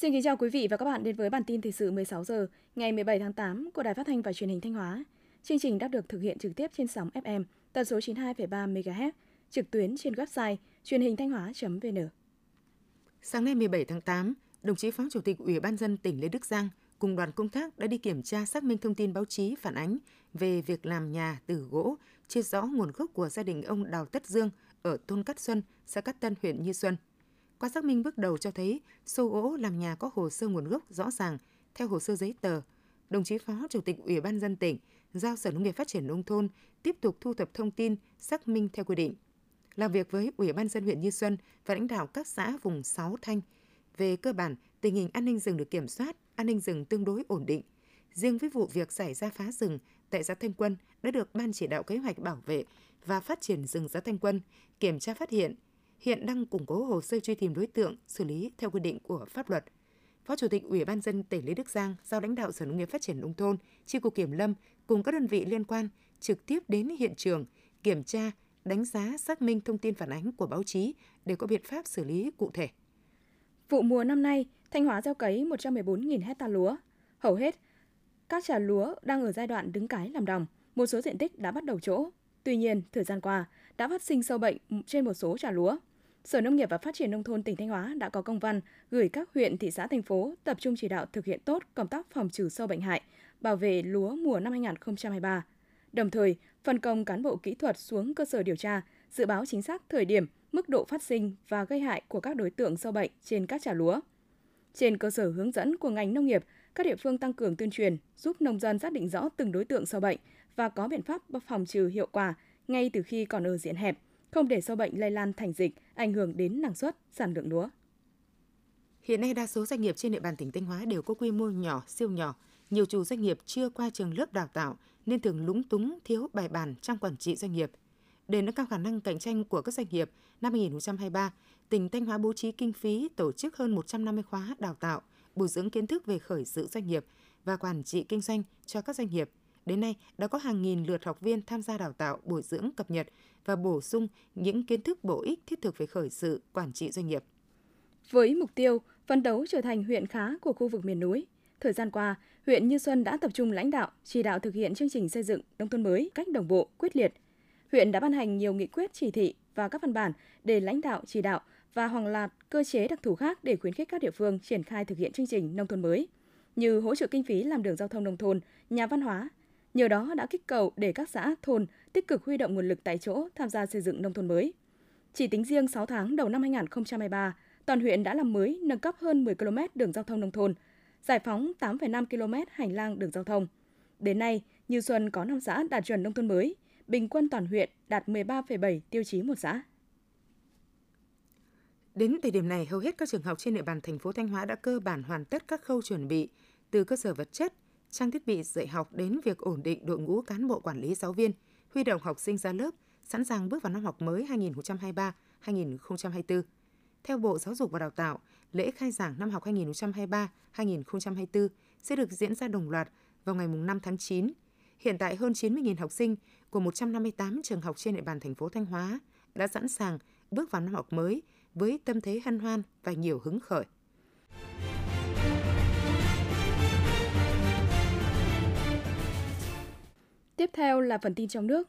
Xin kính chào quý vị và các bạn đến với bản tin thời sự 16 giờ ngày 17 tháng 8 của Đài Phát thanh và Truyền hình Thanh Hóa. Chương trình đã được thực hiện trực tiếp trên sóng FM tần số 92,3 MHz, trực tuyến trên website truyền hình thanh hóa.vn. Sáng nay 17 tháng 8, đồng chí Phó Chủ tịch Ủy ban dân tỉnh Lê Đức Giang cùng đoàn công tác đã đi kiểm tra xác minh thông tin báo chí phản ánh về việc làm nhà từ gỗ, chưa rõ nguồn gốc của gia đình ông Đào Tất Dương ở thôn Cát Xuân, xã Cát Tân, huyện Như Xuân. Qua xác minh bước đầu cho thấy số gỗ làm nhà có hồ sơ nguồn gốc rõ ràng theo hồ sơ giấy tờ. Đồng chí Phó Chủ tịch Ủy ban dân tỉnh giao Sở Nông nghiệp Phát triển nông thôn tiếp tục thu thập thông tin, xác minh theo quy định. Làm việc với Ủy ban dân huyện Như Xuân và lãnh đạo các xã vùng 6 Thanh, về cơ bản, tình hình an ninh rừng được kiểm soát, an ninh rừng tương đối ổn định. Riêng với vụ việc xảy ra phá rừng tại xã Thanh Quân đã được Ban chỉ đạo kế hoạch bảo vệ và phát triển rừng xã Thanh Quân kiểm tra phát hiện, hiện đang củng cố hồ sơ truy tìm đối tượng, xử lý theo quy định của pháp luật. Phó Chủ tịch Ủy ban dân tỉnh Lê Đức Giang giao lãnh đạo Sở Nông nghiệp Phát triển nông thôn, Chi cục Kiểm lâm cùng các đơn vị liên quan trực tiếp đến hiện trường kiểm tra, đánh giá, xác minh thông tin phản ánh của báo chí để có biện pháp xử lý cụ thể. Vụ mùa năm nay, Thanh Hóa gieo cấy 114.000 hecta lúa. Hầu hết, các trà lúa đang ở giai đoạn đứng cái làm đồng, một số diện tích đã bắt đầu chỗ. Tuy nhiên, thời gian qua đã phát sinh sâu bệnh trên một số trà lúa. Sở Nông nghiệp và Phát triển Nông thôn tỉnh Thanh Hóa đã có công văn gửi các huyện, thị xã, thành phố tập trung chỉ đạo thực hiện tốt công tác phòng trừ sâu bệnh hại, bảo vệ lúa mùa năm 2023. Đồng thời, phân công cán bộ kỹ thuật xuống cơ sở điều tra, dự báo chính xác thời điểm, mức độ phát sinh và gây hại của các đối tượng sâu bệnh trên các trà lúa. Trên cơ sở hướng dẫn của ngành nông nghiệp, các địa phương tăng cường tuyên truyền, giúp nông dân xác định rõ từng đối tượng sâu bệnh và có biện pháp phòng trừ hiệu quả ngay từ khi còn ở diện hẹp, không để sâu bệnh lây lan thành dịch, ảnh hưởng đến năng suất, sản lượng lúa. Hiện nay đa số doanh nghiệp trên địa bàn tỉnh Thanh Hóa đều có quy mô nhỏ, siêu nhỏ. Nhiều chủ doanh nghiệp chưa qua trường lớp đào tạo nên thường lúng túng, thiếu bài bản trong quản trị doanh nghiệp. Để nâng cao khả năng cạnh tranh của các doanh nghiệp, năm 2023, tỉnh Thanh Hóa bố trí kinh phí tổ chức hơn 150 khóa đào tạo, bồi dưỡng kiến thức về khởi sự doanh nghiệp và quản trị kinh doanh cho các doanh nghiệp. Đến nay, đã có hàng nghìn lượt học viên tham gia đào tạo, bồi dưỡng, cập nhật và bổ sung những kiến thức bổ ích thiết thực về khởi sự, quản trị doanh nghiệp. Với mục tiêu phấn đấu trở thành huyện khá của khu vực miền núi, thời gian qua, huyện Như Xuân đã tập trung lãnh đạo, chỉ đạo thực hiện chương trình xây dựng nông thôn mới cách đồng bộ, quyết liệt. Huyện đã ban hành nhiều nghị quyết chỉ thị và các văn bản để lãnh đạo chỉ đạo và hoàng loạt cơ chế đặc thù khác để khuyến khích các địa phương triển khai thực hiện chương trình nông thôn mới, như hỗ trợ kinh phí làm đường giao thông nông thôn, nhà văn hóa. Nhờ đó đã kích cầu để các xã, thôn tích cực huy động nguồn lực tại chỗ tham gia xây dựng nông thôn mới. Chỉ tính riêng 6 tháng đầu năm 2023, toàn huyện đã làm mới nâng cấp hơn 10 km đường giao thông nông thôn, giải phóng 8,5 km hành lang đường giao thông. Đến nay, Như Xuân có 5 xã đạt chuẩn nông thôn mới, bình quân toàn huyện đạt 13,7 tiêu chí một xã. Đến thời điểm này, hầu hết các trường học trên địa bàn thành phố Thanh Hóa đã cơ bản hoàn tất các khâu chuẩn bị từ cơ sở vật chất, trang thiết bị dạy học đến việc ổn định đội ngũ cán bộ quản lý giáo viên, huy động học sinh ra lớp, sẵn sàng bước vào năm học mới 2023-2024. Theo Bộ Giáo dục và Đào tạo, lễ khai giảng năm học 2023-2024 sẽ được diễn ra đồng loạt vào ngày 5 tháng 9. Hiện tại hơn 90.000 học sinh của 158 trường học trên địa bàn thành phố Thanh Hóa đã sẵn sàng bước vào năm học mới với tâm thế hân hoan và nhiều hứng khởi. Tiếp theo là phần tin trong nước.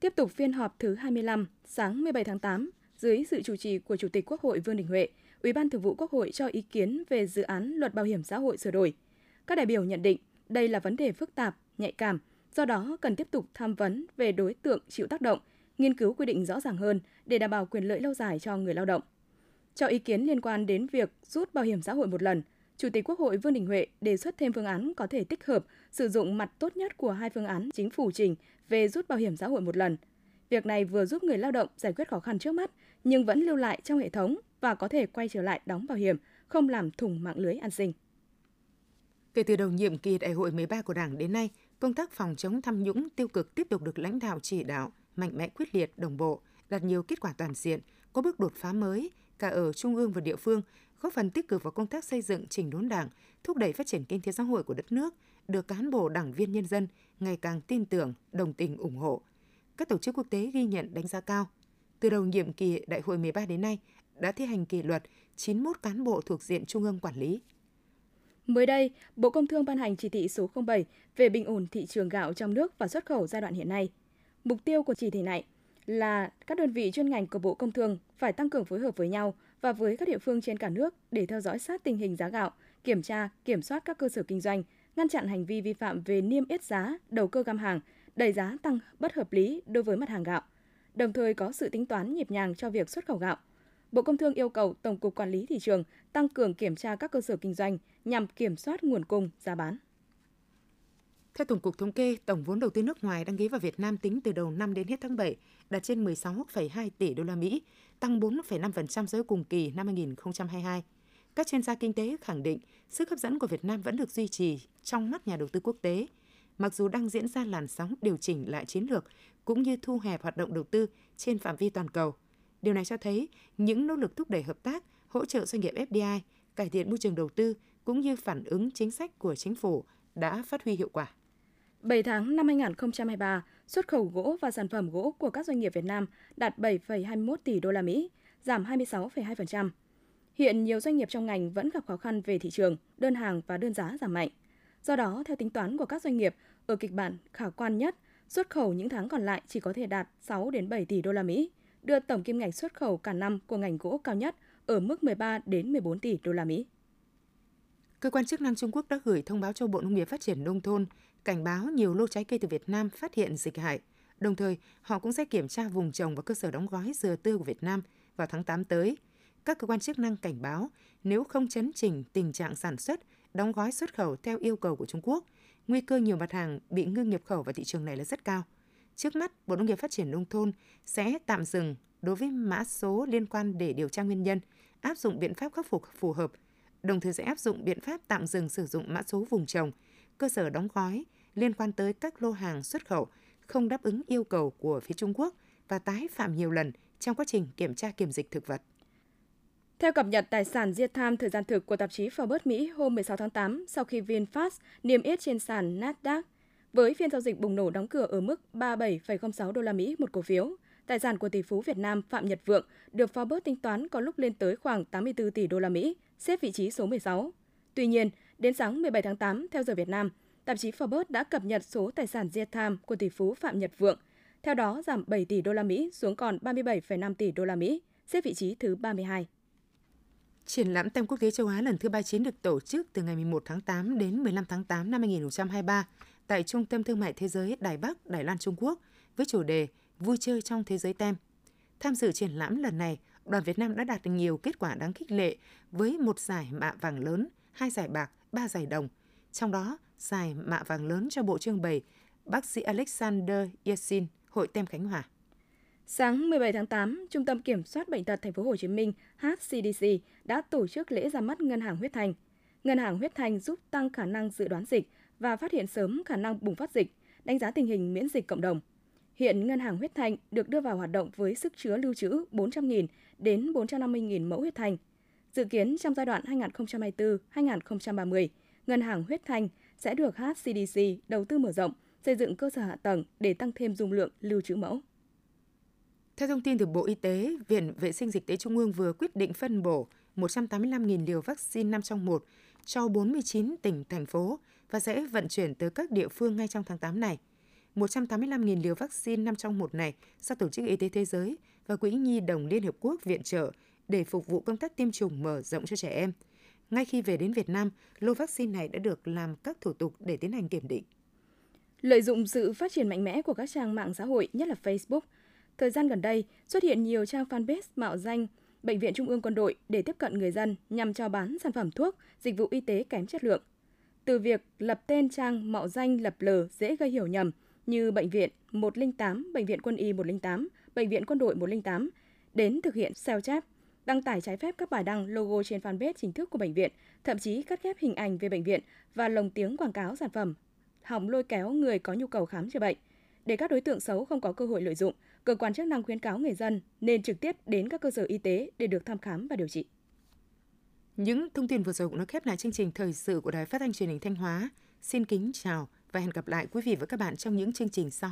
Tiếp tục phiên họp thứ 25 sáng 17 tháng 8 dưới sự chủ trì của Chủ tịch Quốc hội Vương Đình Huệ, Ủy ban Thường vụ Quốc hội cho ý kiến về dự án Luật Bảo hiểm xã hội sửa đổi. Các đại biểu nhận định đây là vấn đề phức tạp, nhạy cảm, do đó cần tiếp tục tham vấn về đối tượng chịu tác động, nghiên cứu quy định rõ ràng hơn để đảm bảo quyền lợi lâu dài cho người lao động. Cho ý kiến liên quan đến việc rút bảo hiểm xã hội một lần, Chủ tịch Quốc hội Vương Đình Huệ đề xuất thêm phương án có thể tích hợp sử dụng mặt tốt nhất của hai phương án chính phủ trình về rút bảo hiểm xã hội một lần. Việc này vừa giúp người lao động giải quyết khó khăn trước mắt, nhưng vẫn lưu lại trong hệ thống và có thể quay trở lại đóng bảo hiểm, không làm thủng mạng lưới an sinh. Kể từ đầu nhiệm kỳ đại hội 13 của Đảng đến nay, công tác phòng chống tham nhũng tiêu cực tiếp tục được lãnh đạo chỉ đạo mạnh mẽ quyết liệt, đồng bộ, đạt nhiều kết quả toàn diện, có bước đột phá mới cả ở trung ương và địa phương, góp phần tích cực vào công tác xây dựng chỉnh đốn Đảng, thúc đẩy phát triển kinh tế xã hội của đất nước, được cán bộ đảng viên nhân dân ngày càng tin tưởng, đồng tình ủng hộ. Các tổ chức quốc tế ghi nhận đánh giá cao. Từ đầu nhiệm kỳ đại hội 13 đến nay, đã thi hành kỷ luật 91 cán bộ thuộc diện trung ương quản lý. Mới đây, Bộ Công Thương ban hành chỉ thị số 07 về bình ổn thị trường gạo trong nước và xuất khẩu giai đoạn hiện nay. Mục tiêu của chỉ thị này là các đơn vị chuyên ngành của Bộ Công Thương phải tăng cường phối hợp với nhau và với các địa phương trên cả nước để theo dõi sát tình hình giá gạo, kiểm tra, kiểm soát các cơ sở kinh doanh, ngăn chặn hành vi vi phạm về niêm yết giá, đầu cơ găm hàng, đẩy giá tăng bất hợp lý đối với mặt hàng gạo, đồng thời có sự tính toán nhịp nhàng cho việc xuất khẩu gạo. Bộ Công Thương yêu cầu Tổng cục Quản lý thị trường tăng cường kiểm tra các cơ sở kinh doanh nhằm kiểm soát nguồn cung, giá bán. Theo Tổng cục Thống kê, tổng vốn đầu tư nước ngoài đăng ký vào Việt Nam tính từ đầu năm đến hết tháng 7 đạt trên 16,2 tỷ đô la Mỹ, tăng 4,5% so với cùng kỳ năm 2022. Các chuyên gia kinh tế khẳng định sức hấp dẫn của Việt Nam vẫn được duy trì trong mắt nhà đầu tư quốc tế. Mặc dù đang diễn ra làn sóng điều chỉnh lại chiến lược cũng như thu hẹp hoạt động đầu tư trên phạm vi toàn cầu. Điều này cho thấy những nỗ lực thúc đẩy hợp tác, hỗ trợ doanh nghiệp FDI, cải thiện môi trường đầu tư cũng như phản ứng chính sách của chính phủ đã phát huy hiệu quả. 7 tháng năm 2023, xuất khẩu gỗ và sản phẩm gỗ của các doanh nghiệp Việt Nam đạt 7,21 tỷ đô la Mỹ, giảm 26,2%. Hiện nhiều doanh nghiệp trong ngành vẫn gặp khó khăn về thị trường, đơn hàng và đơn giá giảm mạnh. Do đó, theo tính toán của các doanh nghiệp, ở kịch bản khả quan nhất, xuất khẩu những tháng còn lại chỉ có thể đạt 6 đến 7 tỷ đô la Mỹ, đưa tổng kim ngạch xuất khẩu cả năm của ngành gỗ cao nhất ở mức 13 đến 14 tỷ đô la Mỹ. Cơ quan chức năng Trung Quốc đã gửi thông báo cho Bộ Nông nghiệp Phát triển Nông thôn cảnh báo nhiều lô trái cây từ Việt Nam phát hiện dịch hại. Đồng thời, họ cũng sẽ kiểm tra vùng trồng và cơ sở đóng gói dừa tươi của Việt Nam vào tháng 8 tới. Các cơ quan chức năng cảnh báo nếu không chấn chỉnh tình trạng sản xuất, đóng gói xuất khẩu theo yêu cầu của Trung Quốc, nguy cơ nhiều mặt hàng bị ngưng nhập khẩu vào thị trường này là rất cao. Trước mắt, Bộ Nông nghiệp Phát triển Nông thôn sẽ tạm dừng đối với mã số liên quan để điều tra nguyên nhân, áp dụng biện pháp khắc phục phù hợp, đồng thời sẽ áp dụng biện pháp tạm dừng sử dụng mã số vùng trồng, cơ sở đóng gói liên quan tới các lô hàng xuất khẩu không đáp ứng yêu cầu của phía Trung Quốc và tái phạm nhiều lần trong quá trình kiểm tra kiểm dịch thực vật. Theo cập nhật tài sản Diệt Tham thời gian thực của tạp chí Forbes Mỹ hôm 16 tháng 8, sau khi VinFast niêm yết trên sàn Nasdaq, với phiên giao dịch bùng nổ đóng cửa ở mức 37,06 đô la Mỹ một cổ phiếu, tài sản của tỷ phú Việt Nam Phạm Nhật Vượng được Forbes tính toán có lúc lên tới khoảng 84 tỷ đô la Mỹ, xếp vị trí số 16. Tuy nhiên, đến sáng 17 tháng 8 theo giờ Việt Nam, tạp chí Forbes đã cập nhật số tài sản Diệt Tham của tỷ phú Phạm Nhật Vượng, theo đó giảm 7 tỷ đô la Mỹ xuống còn 37,5 tỷ đô la Mỹ, xếp vị trí thứ 32. Triển lãm tem quốc tế châu Á lần thứ 39 được tổ chức từ ngày 11 tháng 8 đến 15 tháng 8 năm 2023 tại Trung tâm Thương mại Thế giới Đài Bắc, Đài Loan, Trung Quốc với chủ đề Vui chơi trong thế giới tem. Tham dự triển lãm lần này, đoàn Việt Nam đã đạt được nhiều kết quả đáng khích lệ với một giải mạ vàng lớn, hai giải bạc, ba giải đồng. Trong đó, giải mạ vàng lớn cho bộ trưng bày bác sĩ Alexander Yesin, Hội Tem Khánh Hòa. Sáng 17 tháng 8, Trung tâm Kiểm soát Bệnh tật Thành phố Hồ Chí Minh HCDC đã tổ chức lễ ra mắt ngân hàng huyết thanh. Ngân hàng huyết thanh giúp tăng khả năng dự đoán dịch và phát hiện sớm khả năng bùng phát dịch, đánh giá tình hình miễn dịch cộng đồng. Hiện ngân hàng huyết thanh được đưa vào hoạt động với sức chứa lưu trữ 400.000 đến 450.000 mẫu huyết thanh. Dự kiến trong giai đoạn 2024-2030, ngân hàng huyết thanh sẽ được HCDC đầu tư mở rộng, xây dựng cơ sở hạ tầng để tăng thêm dung lượng lưu trữ mẫu. Theo thông tin từ Bộ Y tế, Viện Vệ sinh Dịch tế Trung ương vừa quyết định phân bổ 185.000 liều vaccine 5 trong 1 cho 49 tỉnh, thành phố và sẽ vận chuyển tới các địa phương ngay trong tháng 8 này. 185.000 liều vaccine 5 trong 1 này do Tổ chức Y tế Thế giới và Quỹ Nhi đồng Liên Hợp Quốc viện trợ để phục vụ công tác tiêm chủng mở rộng cho trẻ em. Ngay khi về đến Việt Nam, lô vaccine này đã được làm các thủ tục để tiến hành kiểm định. Lợi dụng sự phát triển mạnh mẽ của các trang mạng xã hội, nhất là Facebook, thời gian gần đây xuất hiện nhiều trang fanpage mạo danh Bệnh viện Trung ương Quân đội để tiếp cận người dân nhằm chào bán sản phẩm thuốc, dịch vụ y tế kém chất lượng. Từ việc lập tên trang mạo danh lập lờ dễ gây hiểu nhầm như Bệnh viện 108, Bệnh viện Quân y 108, Bệnh viện Quân đội 108, đến thực hiện sao chép, đăng tải trái phép các bài đăng logo trên fanpage chính thức của bệnh viện, thậm chí cắt ghép hình ảnh về bệnh viện và lồng tiếng quảng cáo sản phẩm, hỏng lôi kéo người có nhu cầu khám chữa bệnh. Để các đối tượng xấu không có cơ hội lợi dụng, cơ quan chức năng khuyến cáo người dân nên trực tiếp đến các cơ sở y tế để được thăm khám và điều trị. Những thông tin vừa rồi cũng đã khép lại chương trình thời sự của Đài Phát thanh Truyền hình Thanh Hóa. Xin kính chào và hẹn gặp lại quý vị và các bạn trong những chương trình sau.